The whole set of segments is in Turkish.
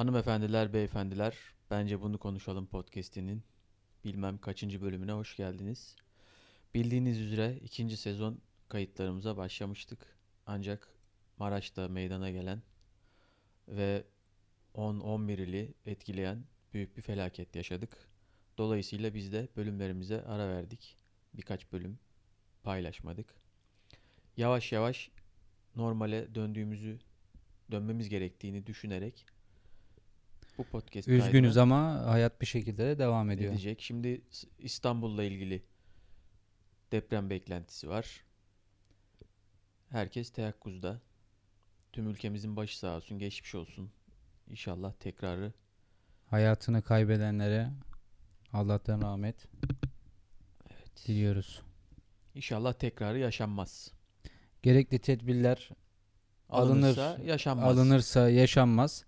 Hanımefendiler, beyefendiler, bence bunu konuşalım podcast'inin bilmem kaçıncı bölümüne hoş geldiniz. Bildiğiniz üzere ikinci sezon kayıtlarımıza başlamıştık. Ancak Maraş'ta meydana gelen ve 10-11 ili etkileyen büyük bir felaket yaşadık. Dolayısıyla biz de bölümlerimize ara verdik. Birkaç bölüm paylaşmadık. Yavaş yavaş normale döndüğümüzü, dönmemiz gerektiğini düşünerek bu podcast Üzgünüz ama hayat bir şekilde de devam ediyor. edecek. Şimdi İstanbul'la ilgili deprem beklentisi var. Herkes teyakkuzda. Tüm ülkemizin başı sağ olsun, geçmiş olsun. İnşallah tekrarı Hayatını kaybedenlere Allah'tan rahmet diliyoruz. İnşallah tekrarı yaşanmaz. Gerekli tedbirler Alınır, Alınırsa yaşanmaz. alınırsa yaşanmaz.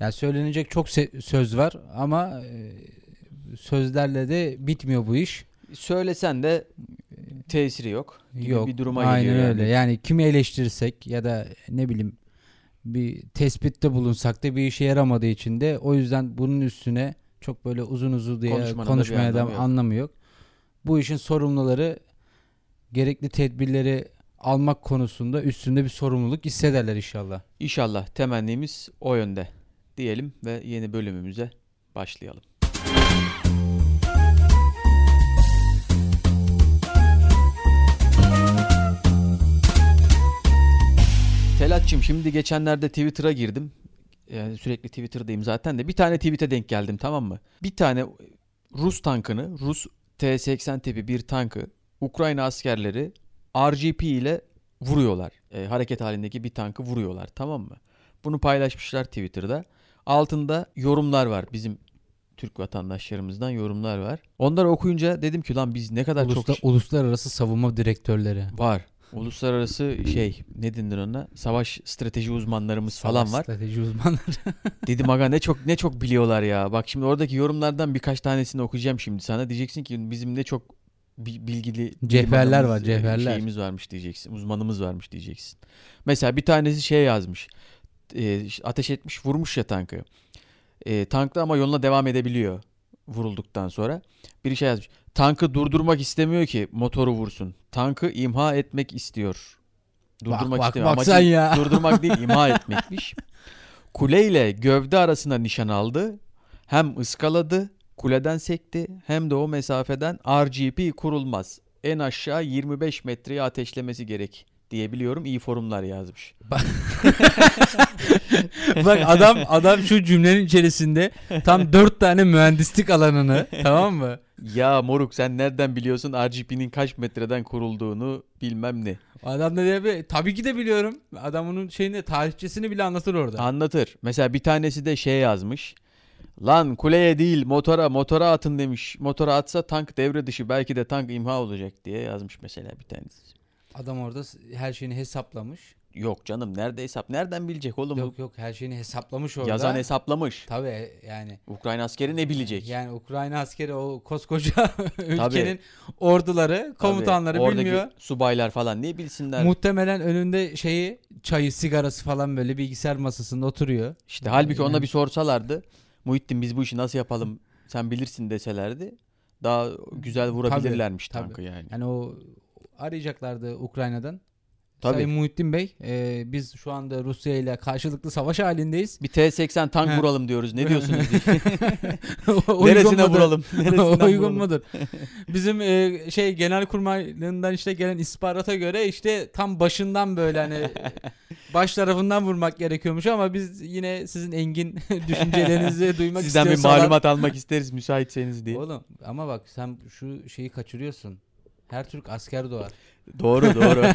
Yani söylenecek çok söz var ama e, sözlerle de bitmiyor bu iş. Söylesen de tesiri yok. gibi Yok. bir duruma aynen geliyor öyle. yani. Yani kimi eleştirirsek ya da ne bileyim bir tespitte bulunsak da bir işe yaramadığı için de o yüzden bunun üstüne çok böyle uzun uzun diye Konuşmanın konuşmaya da anlamı anlamı yok. Bu işin sorumluları gerekli tedbirleri almak konusunda üstünde bir sorumluluk hissederler inşallah. İnşallah temennimiz o yönde diyelim ve yeni bölümümüze başlayalım. Telatçım şimdi geçenlerde Twitter'a girdim. Yani sürekli Twitter'dayım zaten de. Bir tane tweet'e denk geldim tamam mı? Bir tane Rus tankını, Rus T-80 tipi bir tankı Ukrayna askerleri RGP ile vuruyorlar. E, hareket halindeki bir tankı vuruyorlar tamam mı? Bunu paylaşmışlar Twitter'da. Altında yorumlar var. Bizim Türk vatandaşlarımızdan yorumlar var. Onları okuyunca dedim ki lan biz ne kadar Ulusla- çok uluslararası savunma direktörleri var. Uluslararası şey ne denir ona? Savaş strateji uzmanlarımız falan savaş var. Strateji uzmanları. Dedim aga ne çok ne çok biliyorlar ya. Bak şimdi oradaki yorumlardan birkaç tanesini okuyacağım şimdi sana. Diyeceksin ki bizim ne çok bi- bilgili adamımız, var, e, cevherler. Şeyimiz varmış diyeceksin. Uzmanımız varmış diyeceksin. Mesela bir tanesi şey yazmış. E, ateş etmiş, vurmuş ya tankı. E, tankta ama yoluna devam edebiliyor vurulduktan sonra. Bir şey yazmış. Tankı durdurmak istemiyor ki motoru vursun. Tankı imha etmek istiyor. Durdurmak bak bak istemiyor. bak Amacı sen ya. durdurmak değil imha etmekmiş. Kule ile gövde arasına nişan aldı. Hem ıskaladı, kuleden sekti hem de o mesafeden RGP kurulmaz. En aşağı 25 metreye ateşlemesi gerek diyebiliyorum. İyi forumlar yazmış. Bak adam adam şu cümlenin içerisinde tam dört tane mühendislik alanını tamam mı? Ya moruk sen nereden biliyorsun RGP'nin kaç metreden kurulduğunu bilmem ne. Adam da diyor "Be, tabii ki de biliyorum. Adam onun şeyini tarihçesini bile anlatır orada. Anlatır. Mesela bir tanesi de şey yazmış. Lan kuleye değil motora motora atın demiş. Motora atsa tank devre dışı belki de tank imha olacak diye yazmış mesela bir tanesi. Adam orada her şeyini hesaplamış. Yok canım nerede hesap? Nereden bilecek oğlum? Yok yok her şeyini hesaplamış orada. Yazan hesaplamış. Tabii yani. Ukrayna askeri ne bilecek? Yani Ukrayna askeri o koskoca ülkenin orduları, komutanları Tabii, oradaki bilmiyor. subaylar falan ne bilsinler? Muhtemelen önünde şeyi çayı, sigarası falan böyle bilgisayar masasında oturuyor. işte halbuki ona Yani- bir sorsalardı. Muhittin biz bu işi nasıl yapalım sen bilirsin deselerdi. Daha güzel vurabilirlermiş tabii. tankı yani. Yani o arayacaklardı Ukrayna'dan. Tabii. Sayın Muhittin Bey, e, biz şu anda Rusya ile karşılıklı savaş halindeyiz. Bir T-80 tank He. vuralım diyoruz. Ne diyorsunuz? Neresine vuralım? Neresinden Uygun vuralım? mudur? Bizim e, şey genelkurmayından işte gelen istihbarata göre işte tam başından böyle hani baş tarafından vurmak gerekiyormuş ama biz yine sizin engin düşüncelerinizi duymak Sizden bir istiyoruz malumat almak isteriz müsaitseniz diye. Oğlum ama bak sen şu şeyi kaçırıyorsun. Her Türk asker doğar. Doğru doğru.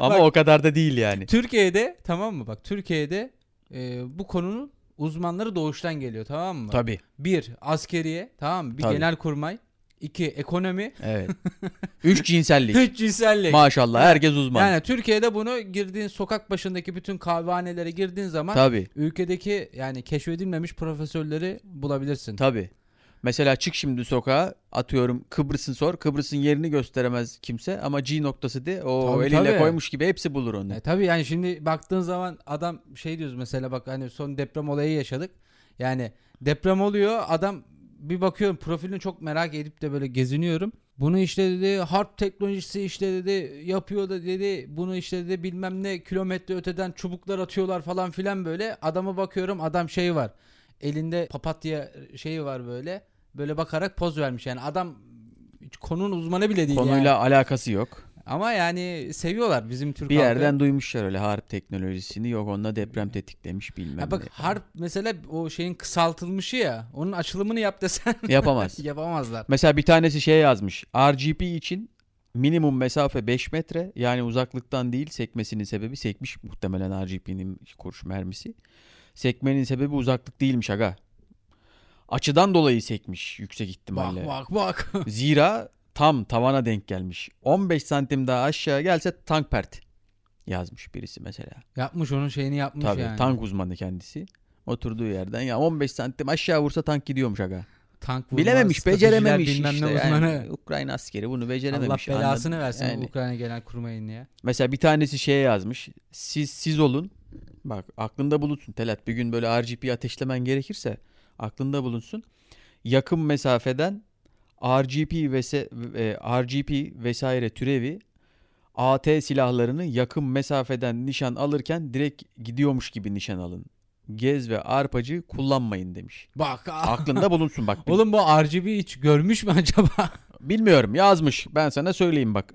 Ama Bak- o kadar da değil yani. Türkiye'de tamam mı? Bak Türkiye'de e, bu konunun uzmanları doğuştan geliyor tamam mı? Tabii. Bir askeriye tamam mı? Bir Tabii. genelkurmay. iki ekonomi. Evet. Üç cinsellik. Üç cinsellik. Maşallah herkes uzman. Yani Türkiye'de bunu girdiğin sokak başındaki bütün kahvehanelere girdiğin zaman Tabii. ülkedeki yani keşfedilmemiş profesörleri bulabilirsin. Tabii. Mesela çık şimdi sokağa atıyorum Kıbrıs'ın sor. Kıbrıs'ın yerini gösteremez kimse ama G noktası de o Tabii, eliyle tabii. koymuş gibi hepsi bulur onu. E, tabii yani şimdi baktığın zaman adam şey diyoruz mesela bak hani son deprem olayı yaşadık. Yani deprem oluyor adam bir bakıyorum profilini çok merak edip de böyle geziniyorum. Bunu işte dedi harp teknolojisi işte dedi yapıyor da dedi bunu işte dedi bilmem ne kilometre öteden çubuklar atıyorlar falan filan böyle. Adama bakıyorum adam şey var elinde papatya şeyi var böyle böyle bakarak poz vermiş yani adam konunun uzmanı bile değil Konuyla yani. alakası yok. Ama yani seviyorlar bizim Türk Bir halkı. yerden duymuşlar öyle harp teknolojisini. Yok onunla deprem tetiklemiş bilmem Ya bak ne. harp mesela o şeyin kısaltılmışı ya. Onun açılımını yap desen Yapamaz. yapamazlar. Mesela bir tanesi şey yazmış. RGP için minimum mesafe 5 metre. Yani uzaklıktan değil sekmesinin sebebi sekmiş muhtemelen RGP'nin kurş mermisi. Sekmenin sebebi uzaklık değilmiş aga. Açıdan dolayı sekmiş yüksek ihtimalle. Bak bak bak. Zira tam tavana denk gelmiş. 15 santim daha aşağı gelse tank pert yazmış birisi mesela. yapmış onun şeyini yapmış Tabii yani. tank uzmanı kendisi. Oturduğu yerden ya 15 santim aşağı vursa tank gidiyormuş aga. Tank vurma, Bilememiş, becerememiş işte. ne yani. uzmanı. Ukrayna askeri bunu Allah becerememiş. belasını anladın? versin Yani. Ukrayna gelen kurmayın ya. Mesela bir tanesi şeye yazmış. Siz siz olun. Bak aklında bulunsun Telat. Bir gün böyle RGP ateşlemen gerekirse aklında bulunsun. Yakın mesafeden RGP vese, e, RGP vesaire türevi AT silahlarını yakın mesafeden nişan alırken direkt gidiyormuş gibi nişan alın. Gez ve arpacı kullanmayın demiş. Bak. Aklında bulunsun bak. Oğlum bu RGB hiç görmüş mü acaba? Bilmiyorum yazmış. Ben sana söyleyeyim bak.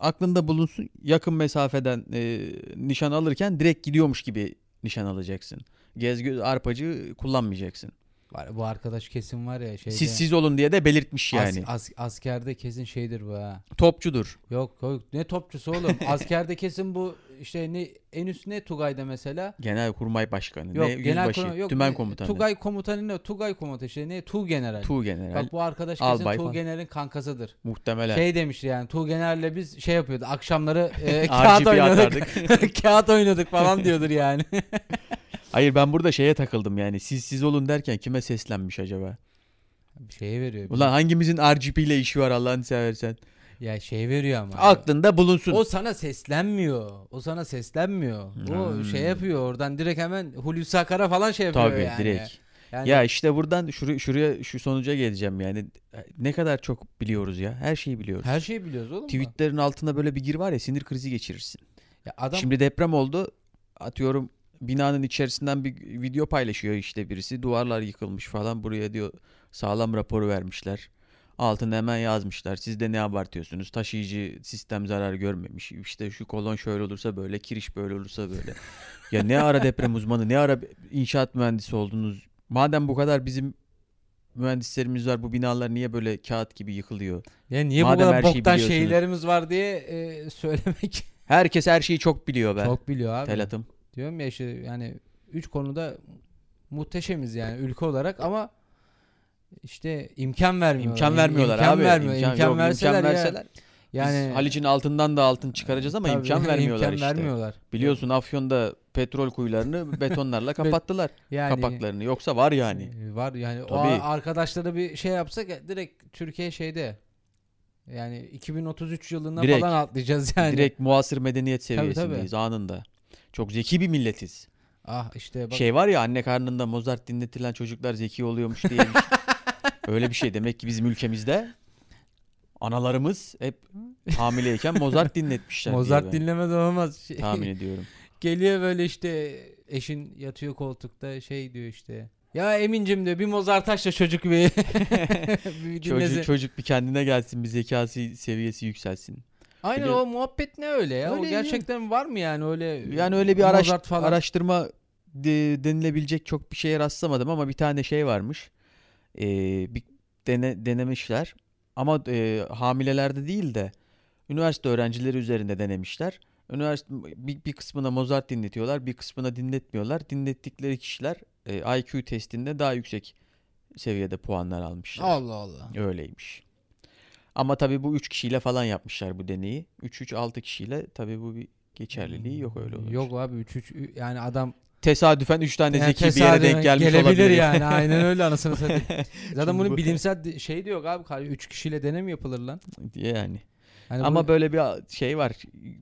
Aklında bulunsun. Yakın mesafeden e, nişan alırken direkt gidiyormuş gibi nişan alacaksın. Gez göz arpacı kullanmayacaksın. Var, bu arkadaş kesin var ya şeyde. Siz siz olun diye de belirtmiş as- yani. as- askerde kesin şeydir bu ha. Topçudur. Yok yok ne topçusu oğlum. askerde kesin bu işte ne en üst ne Tugay'da mesela. Genelkurmay Başkanı. Yok ne genel yüzbaşı. komutan yok. tümen komutanı. Tugay komutanı ne? Tugay komutanı işte ne? Tu general. Tu general. Bak bu arkadaş kesin albay Tu generalin kankasıdır. Muhtemelen. Şey demişti yani Tu general'le biz şey yapıyordu. Akşamları e, kağıt oynadık. kağıt oynadık falan diyordur yani. Hayır ben burada şeye takıldım yani. Siz siz olun derken kime seslenmiş acaba? Şeye veriyor. Ulan hangimizin RGP ile işi var Allah'ını seversen. Ya şey veriyor ama. Aklında bulunsun. O sana seslenmiyor. O sana seslenmiyor. O Hmm. şey yapıyor oradan direkt hemen Hulusi Akar'a falan şey yapıyor Tabii yani. direkt. Yani Ya işte buradan şuraya, şuraya şu sonuca geleceğim yani. Ne kadar çok biliyoruz ya. Her şeyi biliyoruz. her şeyi biliyoruz oğlum. Tweetlerin altında böyle bir gir var ya sinir krizi geçirirsin. Ya adam Şimdi deprem oldu. Atıyorum binanın içerisinden bir video paylaşıyor işte birisi. Duvarlar yıkılmış falan. Buraya diyor sağlam raporu vermişler. Altına hemen yazmışlar. Siz de ne abartıyorsunuz? Taşıyıcı sistem zarar görmemiş. İşte şu kolon şöyle olursa böyle, kiriş böyle olursa böyle. ya ne ara deprem uzmanı, ne ara inşaat mühendisi oldunuz? Madem bu kadar bizim mühendislerimiz var bu binalar niye böyle kağıt gibi yıkılıyor? ya niye Madem bu kadar boktan şeylerimiz var diye e, söylemek Herkes her şeyi çok biliyor be. çok biliyor abi. Telatım. Diyorum ya işte yani üç konuda muhteşemiz yani ülke olarak ama işte imkan vermiyorlar. İmkan İm- vermiyorlar imkan abi. Vermiyor. İmkan, İmkan, yok, verseler, imkan ya, verseler. yani Biz Halic'in altından da altın çıkaracağız ama tabii, imkan vermiyorlar imkan işte. vermiyorlar. Biliyorsun Afyon'da petrol kuyularını betonlarla kapattılar Yani kapaklarını. Yoksa var yani. e, var yani o Tabii. arkadaşlara bir şey yapsak ya, direkt Türkiye şeyde yani 2033 yılına Direkt. falan atlayacağız yani. Direkt muasır medeniyet Tabii, tabii. seviyesindeyiz anında. Çok zeki bir milletiz. Ah işte bak Şey var ya anne karnında Mozart dinletilen çocuklar zeki oluyormuş diye. Öyle bir şey demek ki bizim ülkemizde analarımız hep hamileyken Mozart dinletmişler Mozart dinlemez olmaz. Şey, tahmin ediyorum. Geliyor böyle işte eşin yatıyor koltukta şey diyor işte. Ya Emin'cim diyor bir Mozart da çocuk bir, bir dinlesin. Çocuk, çocuk bir kendine gelsin bir zekası seviyesi yükselsin. Aynen Biliyor- o muhabbet ne öyle ya? o Öyle gerçekten var mı yani öyle? Yani öyle bir araş, Mozart falan. araştırma de- denilebilecek çok bir şeye rastlamadım ama bir tane şey varmış. Ee, bir dene, denemişler ama e, hamilelerde değil de üniversite öğrencileri üzerinde denemişler. Üniversite bir, bir kısmına Mozart dinletiyorlar, bir kısmına dinletmiyorlar. Dinlettikleri kişiler e, IQ testinde daha yüksek seviyede puanlar almışlar. Allah Allah. Öyleymiş. Ama tabii bu 3 kişiyle falan yapmışlar bu deneyi. 3-3-6 kişiyle tabii bu bir geçerliliği yok öyle olunca. Yok abi 3 3 yani adam tesadüfen 3 tane Yani zeki bir yere denk gelmiş gelebilir olabilir. yani. Aynen öyle anasını satayım. Zaten Şimdi bunu bu- bilimsel de- şey diyor abi. 3 kişiyle deney mi yapılır lan? Yani. Hani Ama bu- böyle bir şey var.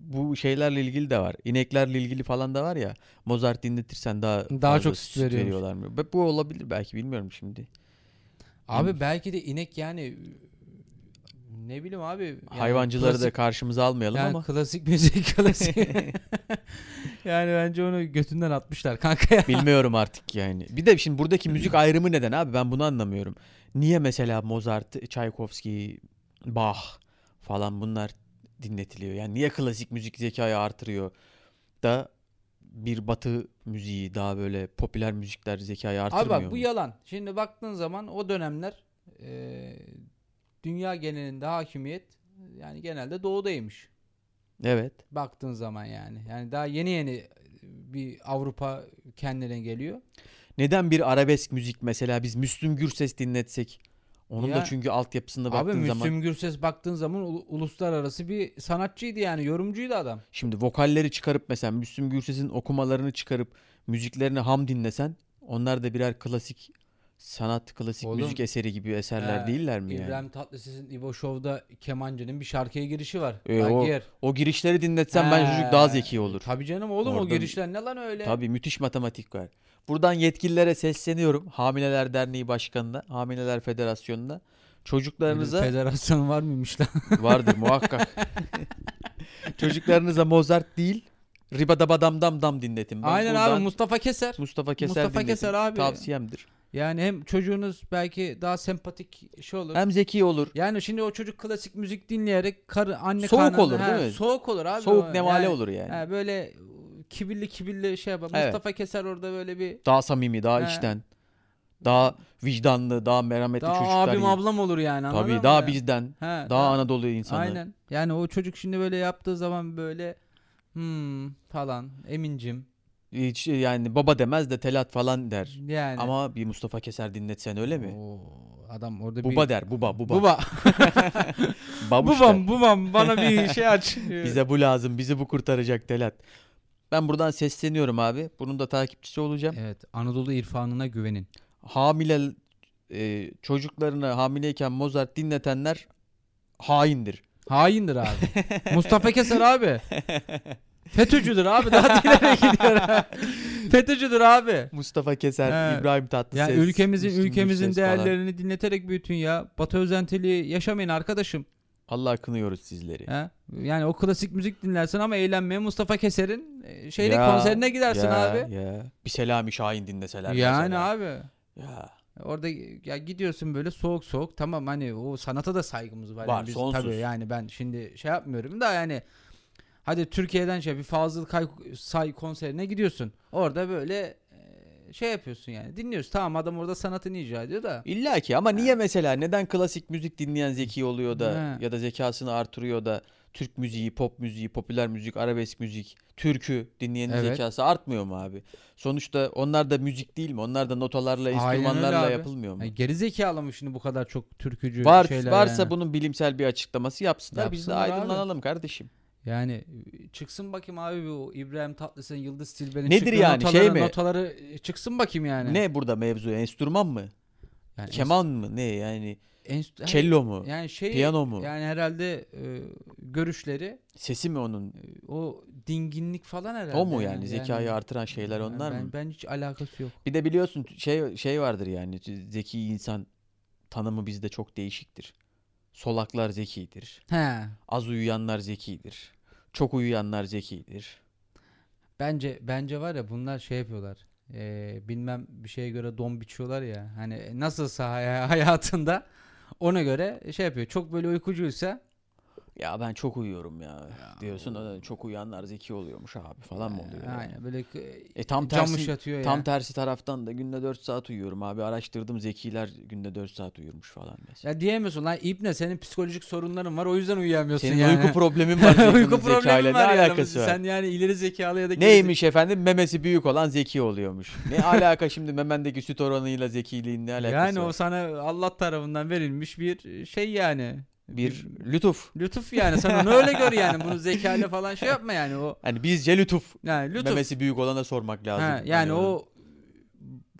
Bu şeylerle ilgili de var. İneklerle ilgili falan da var ya. Mozart dinletirsen daha Daha çok süt veriyorlar mı? Bu- Bu olabilir belki bilmiyorum şimdi. Abi belki de inek yani ne bileyim abi. yani Hayvancıları da klasik- karşımıza almayalım yani ama klasik müzik klasik. yani bence onu götünden atmışlar kanka ya. bilmiyorum artık yani. Bir de şimdi buradaki müzik ayrımı neden abi? Ben bunu anlamıyorum. Niye mesela Mozart, Tchaikovsky, Bach falan bunlar dinletiliyor? Yani niye klasik müzik zekayı artırıyor da bir batı müziği daha böyle popüler müzikler zekayı Abi artırmıyor bak bu mu? yalan. Şimdi baktığın zaman o dönemler e, dünya genelinde hakimiyet yani genelde doğudaymış. Evet. Baktığın zaman yani. Yani daha yeni yeni bir Avrupa kendine geliyor. Neden bir arabesk müzik mesela biz Müslüm Gürses dinletsek? Onun Ya- da çünkü altyapısına Abi baktığın Müslüm zaman Gürses baktığın zaman ulu- uluslararası bir sanatçıydı yani yorumcuydu adam. şimdi vokalleri çıkarıp mesela Müslüm Gürses'in okumalarını çıkarıp müziklerini ham dinlesen onlar da birer klasik sanat, klasik Oğlum, müzik eseri gibi eserler He, değiller mi İbrahim yani? Tatlıses'in İbo Show'da kemancının bir şarkıya girişi var. E, o-. O girişleri dinletsen ben çocuk daha zeki olur. Tabii canım oğlum o Oradan- girişler ne lan öyle? Tabii müthiş matematik var. Buradan yetkililere sesleniyorum. Hamileler Derneği Başkanı'na, Hamileler Federasyonu'na. Çocuklarınıza Federasyon var mıymış lan? Vardır muhakkak. Çocuklarınıza Mozart değil, Ribadabadam dam dinletin. Ben Aynen abi Mustafa Keser. Mustafa Keser Mustafa dinletin. Keser abi. Tavsiyemdir. Yani hem çocuğunuz belki daha sempatik şey olur. Hem zeki olur. Yani şimdi o çocuk klasik müzik dinleyerek karı anne Soğuk karnında- olur, He, değil mi? Soğuk olur abi. Soğuk nevale Yani- olur yani. he, böyle kibirli kibirli şey yapar. Evet. Mustafa Keser orada böyle bir Daha samimi, daha He. içten. Daha vicdanlı, daha merhametli daha çocuklar. abim iyi. ablam olur yani Tabii daha bizden. He, Daha Anadolu insanı. Aynen. Yani o çocuk şimdi böyle yaptığı zaman böyle hmm falan emincim Hiç, yani baba demez de telat falan der. yani. Ama bir Mustafa Keser dinletsen öyle mi? Oo, adam orada Buba bir der, buba, buba. Buba. Babuş der. Bubam bubam bana bir şey aç. Bize bu lazım, bizi bu kurtaracak telat. Ben buradan sesleniyorum abi. Bunun da takipçisi olacağım. Evet Anadolu irfanına güvenin. hamile e, çocuklarına hamileyken Mozart dinletenler haindir. Haindir abi. Mustafa Keser abi. FETÖ'cüdür abi daha dilere gidiyor. FETÖ'cüdür abi. Mustafa Keser, He. İbrahim Tatlıses. Yani ülkemizin Müslüm ülkemizin Gürses falan. değerlerini dinleterek büyütün ya. Batı özentili yaşamayın arkadaşım. Allah kınıyoruz sizleri. Ha? Yani o klasik müzik dinlersin ama eğlenmeye Mustafa Keser'in e, şeyine Ya, konserine gidersin ya, abi. Ya. Bir Selami Şahin dinleseler Yani mesela. abi. Ya. Orada ya gidiyorsun böyle soğuk soğuk tamam hani o sanata da saygımız var. Var, yani biz, sonsuz. Tabii yani ben şimdi şey yapmıyorum da yani hadi Türkiye'den şey bir Fazıl Kay Say konserine gidiyorsun. Orada böyle e, şey yapıyorsun yani dinliyorsun. Tamam adam orada sanatını icra ediyor da. İlla ki ama niye mesela neden klasik müzik dinleyen zeki oluyor da He. ya da zekasını artırıyor da Türk müziği, pop müziği, popüler müzik, arabesk müzik, türkü dinleyenin Evet. zekası artmıyor mu abi? Sonuçta onlar da müzik değil mi? Onlar da notalarla, enstrümanlarla yapılmıyor mu? Yani geri zekalı mı şimdi bu kadar çok türkücü Var, şeyler varsa yani. bunun bilimsel bir açıklaması yapsınlar. Biz de Yapsınlar abi. aydınlanalım kardeşim. Yani e, çıksın bakayım abi bu İbrahim Tatlıses'in Yıldız Tilbe'nin Nedir çıktığı yani, notaları, şey mi? Notaları e, çıksın bakayım yani. Ne burada mevzu? Enstrüman mı? Yani Keman mı? Ne yani? enst- Cello mu? Yani şey Piyano mu? Yani herhalde e, görüşleri Sesi mi onun? e, o dinginlik falan herhalde. O mu yani? Zekayı artıran şeyler Yani onlar ben, mı? Ben hiç alakası yok. Bir de biliyorsun şey şey vardır yani zeki insan tanımı bizde çok değişiktir. Solaklar zekidir. He. Az uyuyanlar zekidir. Çok uyuyanlar zekidir. Bence bence var ya bunlar şey yapıyorlar. E, bilmem bir şeye göre don biçiyorlar ya. Hani nasılsa hay- hayatında ona göre şey yapıyor. Çok böyle uykucuysa Ya ben çok uyuyorum ya, diyorsun. "Aa, Çok uyuyanlar zeki oluyormuş abi falan mı oluyor? yani? aynen böyle E tam tersi yatıyor tam ya. tersi taraftan da günde 4 saat uyuyorum abi. Araştırdım zekiler günde 4 saat uyurmuş falan mesela. Ya diyemiyorsun lan İbne senin psikolojik sorunların var o yüzden uyuyamıyorsun Senin yani. uyku problemin var uyku zekayla problemi ne var yani. alakası var? Sen yani ileri zekalı ya da Neymiş efendim? Memesi büyük olan zeki oluyormuş. Ne alaka şimdi memendeki süt oranıyla zekiliğin ne alakası Yani var? o sana Allah tarafından verilmiş bir şey yani. Bir lütuf. Lütuf yani sen onu öyle gör yani. Bunu zekayla falan şey yapma yani o. Hani bizce lütuf. Yani lütuf. Memesi büyük olana sormak lazım. Ha, yani Hani o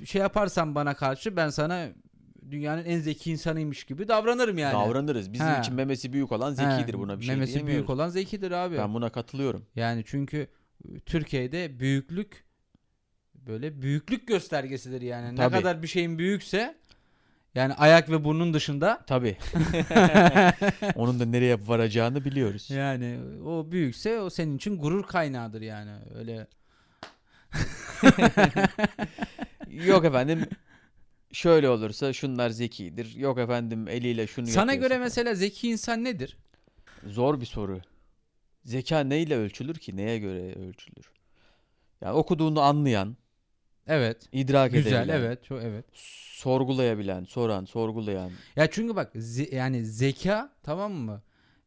şey yaparsan bana karşı ben sana dünyanın en zeki insanıymış gibi davranırım yani. davranırız. Bizim Ha. için memesi büyük olan Ha, zekidir buna bir şey Memesi büyük olan zekidir abi. Ben buna katılıyorum. Yani çünkü Türkiye'de büyüklük böyle büyüklük göstergesidir yani. Tabii. Ne kadar bir şeyin büyükse yani ayak ve burnun dışında Tabii. Onun da nereye varacağını biliyoruz. yani o büyükse o senin için gurur kaynağıdır yani. Öyle Yok efendim şöyle olursa şunlar zekidir. Yok efendim eliyle şunu sana göre falan. mesela zeki insan nedir? Zor bir soru. Zeka neyle ölçülür ki? Neye göre ölçülür? Yani okuduğunu anlayan, Evet. idrak Güzel edebilen, evet. Çok evet. sorgulayabilen, soran, sorgulayan. Ya çünkü bak ze- yani zeka tamam mı?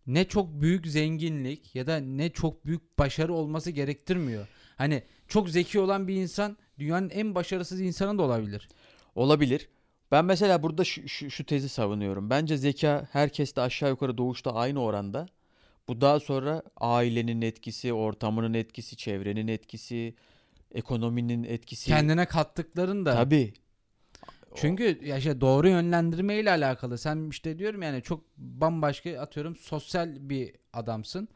Ne çok büyük zenginlik ya da ne çok büyük başarı olması gerektirmiyor. Hani çok zeki olan bir insan dünyanın en başarısız insanı da olabilir. Olabilir. Ben mesela burada şu, şu, şu tezi savunuyorum. Bence zeka herkeste aşağı yukarı doğuşta aynı oranda. Bu daha sonra ailenin etkisi, ortamının etkisi, çevrenin etkisi, ekonominin etkisi. Kendine kattıkların da. Tabii. Çünkü ya işte doğru yönlendirme ile alakalı. Sen işte diyorum yani çok bambaşka atıyorum sosyal bir adamsın.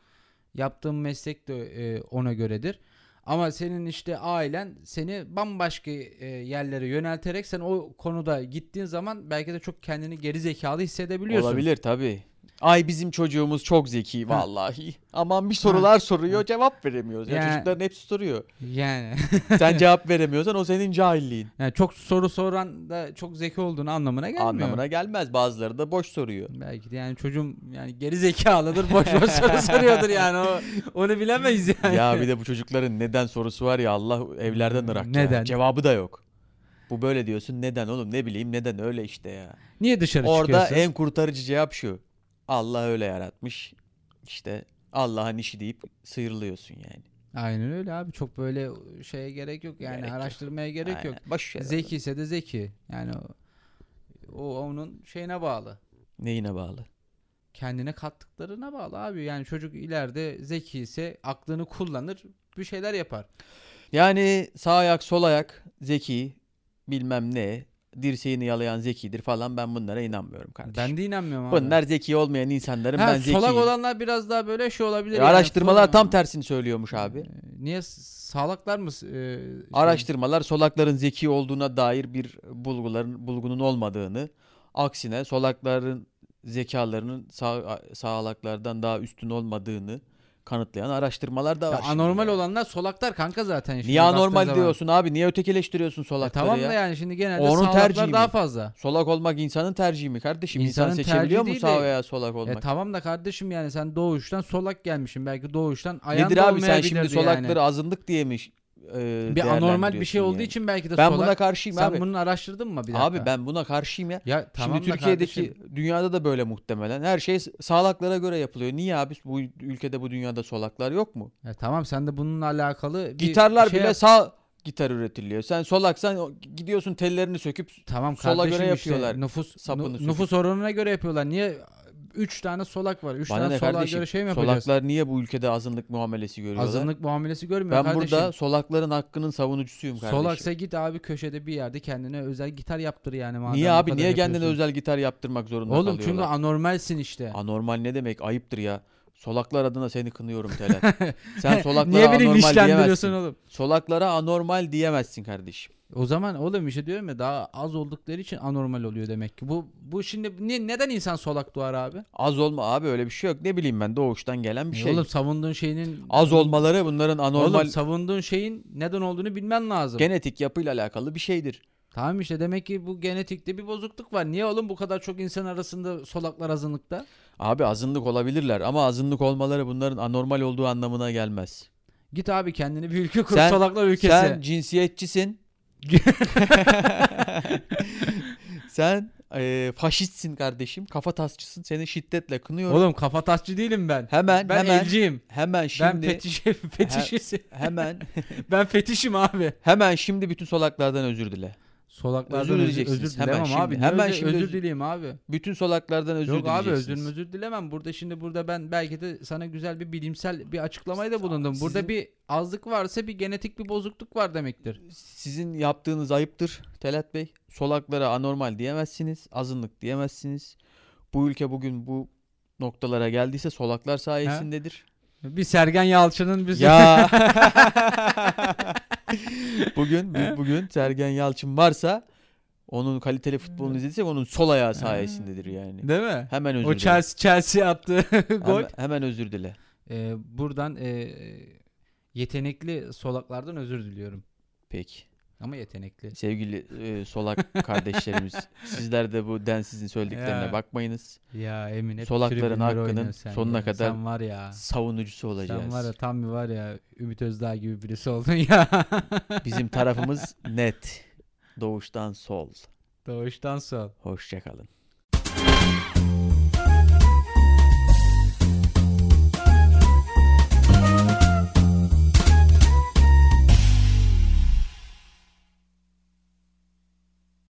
Yaptığın meslek de e, ona göredir. Ama senin işte ailen seni bambaşka e, yerlere yönelterek sen o konuda gittiğin zaman belki de çok kendini geri zekalı hissedebiliyorsun. Olabilir tabii. Ay bizim çocuğumuz çok zeki vallahi. Aman bir sorular soruyor cevap veremiyoruz. Ya Ya- çocukların hepsi soruyor. Yani. Sen cevap veremiyorsan o senin cahilliğin. yani çok soru soran da çok zeki olduğunu anlamına gelmiyor. Anlamına gelmez. Bazıları da boş soruyor. Belki de yani çocuğum yani geri zekalıdır boş boş soru soruyordur yani o onu bilemeyiz yani. ya bir de bu çocukların neden sorusu var ya Allah evlerden ırak ya. Neden? Cevabı da yok. Bu böyle diyorsun neden oğlum ne bileyim neden öyle işte ya. Niye dışarı Orada çıkıyorsun? en kurtarıcı cevap şu. Allah öyle yaratmış. İşte Allah'ın işi deyip sıyrılıyorsun yani. Aynen öyle abi çok böyle şeye gerek yok yani Gerek yok. araştırmaya gerek yok. Aynen. Boş ver. Zeki ise de zeki. Yani o, o onun şeyine bağlı. Neyine bağlı? Kendine kattıklarına bağlı abi. Yani çocuk ileride zeki ise aklını kullanır bir şeyler yapar. Yani sağ ayak sol ayak zeki bilmem ne dirseğini yalayan zekidir falan ben bunlara inanmıyorum kardeşim. Ben de inanmıyorum abi. Bunlar zeki olmayan insanların ha, ben zeki. solak olanlar biraz daha böyle şey olabilir. E, yani. Araştırmalar tam tersini söylüyormuş abi. Ee, Niye sağlaklar mı? e, şey- Araştırmalar solakların zeki olduğuna dair bir bulguların bulgunun olmadığını, aksine solakların zekalarının sağ, sağlaklardan daha üstün olmadığını kanıtlayan araştırmalar da Ya var. şimdi anormal yani. olanlar solaklar kanka zaten. Niye anormal zaman. diyorsun abi? Niye ötekileştiriyorsun E solakları tamam ya? da yani şimdi genelde Onun sağlaklar tercihi daha mi? fazla. Solak olmak insanın tercihi mi kardeşim? İnsan İnsanın seçebiliyor tercihi mu sağ veya solak E olmak? tamam da kardeşim yani sen doğuştan solak gelmişsin. Belki doğuştan ayağın Nedir abi sen şimdi olmayabilirdi solakları yani. azınlık diyemiş e, bir anormal bir şey olduğu yani. için belki de ben solak. buna karşıyım sen abi. bunu araştırdın mı bir dakika? Abi ben buna karşıyım ya. ya tamam Şimdi Türkiye'deki kardeşim, dünyada da böyle muhtemelen. Her şey sağlaklara göre yapılıyor. Niye abi bu ülkede bu dünyada solaklar yok mu? ya tamam sen de bununla alakalı bir Gitarlar şey bile yap- sağ gitar üretiliyor. Sen solaksan gidiyorsun tellerini söküp Tamam sola kardeşim göre işte yapıyorlar. nüfus Sapını nüfus oranına göre yapıyorlar. Niye 3 tane solak var? 3 bana tane ne solağa kardeşim? göre şey mi yapacağız? Solaklar niye bu ülkede azınlık muamelesi görüyorlar? Azınlık muamelesi görmüyor ben kardeşim. burada solakların hakkının savunucusuyum kardeşim. Solaksa git abi köşede bir yerde kendine özel gitar yaptır yani. madem niye abi niye kendine yapıyorsun. özel gitar yaptırmak zorunda Oğlum kalıyorlar? çünkü anormalsin işte. Anormal ne demek? Ayıptır ya. Solaklar adına seni kınıyorum Telat. Sen solaklara Niye beni anormal diyemezsin. oğlum? Solaklara anormal diyemezsin kardeşim. O zaman oğlum işte diyorum ya daha az oldukları için anormal oluyor demek ki. Bu bu şimdi niye, neden insan solak doğar abi? Az olma abi öyle bir şey yok. Ne bileyim ben doğuştan gelen bir E şey. Oğlum savunduğun şeyinin Az olmaları bunların anormal Oğlum savunduğun şeyin neden olduğunu bilmen lazım. genetik yapıyla alakalı bir şeydir. Tamam işte demek ki bu genetikte bir bozukluk var. Niye oğlum bu kadar çok insan arasında solaklar azınlıkta? Abi azınlık olabilirler ama azınlık olmaları bunların anormal olduğu anlamına gelmez. Git abi kendini bir ülke kur Sen- solaklar ülkesi. Sen cinsiyetçisin. Sen e, faşistsin kardeşim. Kafa tasçısın. Seni şiddetle kınıyorum. Oğlum kafa tasçı değilim ben. hemen ben hemen elciyim. hemen Ben şimdi fetiş fetişisi. hemen ben fetişim abi. hemen şimdi bütün solaklardan özür dile. Solaklardan Özür özür, dileyeceksiniz. özür Hemen dilemem şimdi, abi. hemen Hemen şimdi özür özür- dileyeyim abi. Bütün solaklardan özür Yok abi özür özür dilemem. Burada şimdi burada ben belki de sana güzel bir bilimsel bir açıklamayı da bulundum. Burada Sizin- bir azlık varsa bir genetik bir bozukluk var demektir. Sizin yaptığınız ayıptır Telat Bey. Solaklara anormal diyemezsiniz. Azınlık diyemezsiniz. Bu ülke bugün bu noktalara geldiyse solaklar sayesindedir. Bir Sergen Yalçın'ın bir Ya bugün bu- bugün Sergen Yalçın varsa onun kaliteli futbolunu izlediysek onun sol ayağı sayesindedir yani. değil mi? Hemen özür O dile. Chelsea Chelsea attığı gol. Hemen, hemen özür dile. Ee, buradan e, yetenekli solaklardan özür diliyorum. Peki. Ama yetenekli. Sevgili e, solak kardeşlerimiz sizler de bu densizin söylediklerine Ya. bakmayınız. Ya Emin hep Solakların hakkının sonuna ya. kadar Sen var ya. Savunucusu olacağız. Sen var ya tam bir var ya Ümit Özdağ gibi birisi oldun ya. Bizim tarafımız net. Doğuştan sol. Doğuştan sol. Hoşçakalın.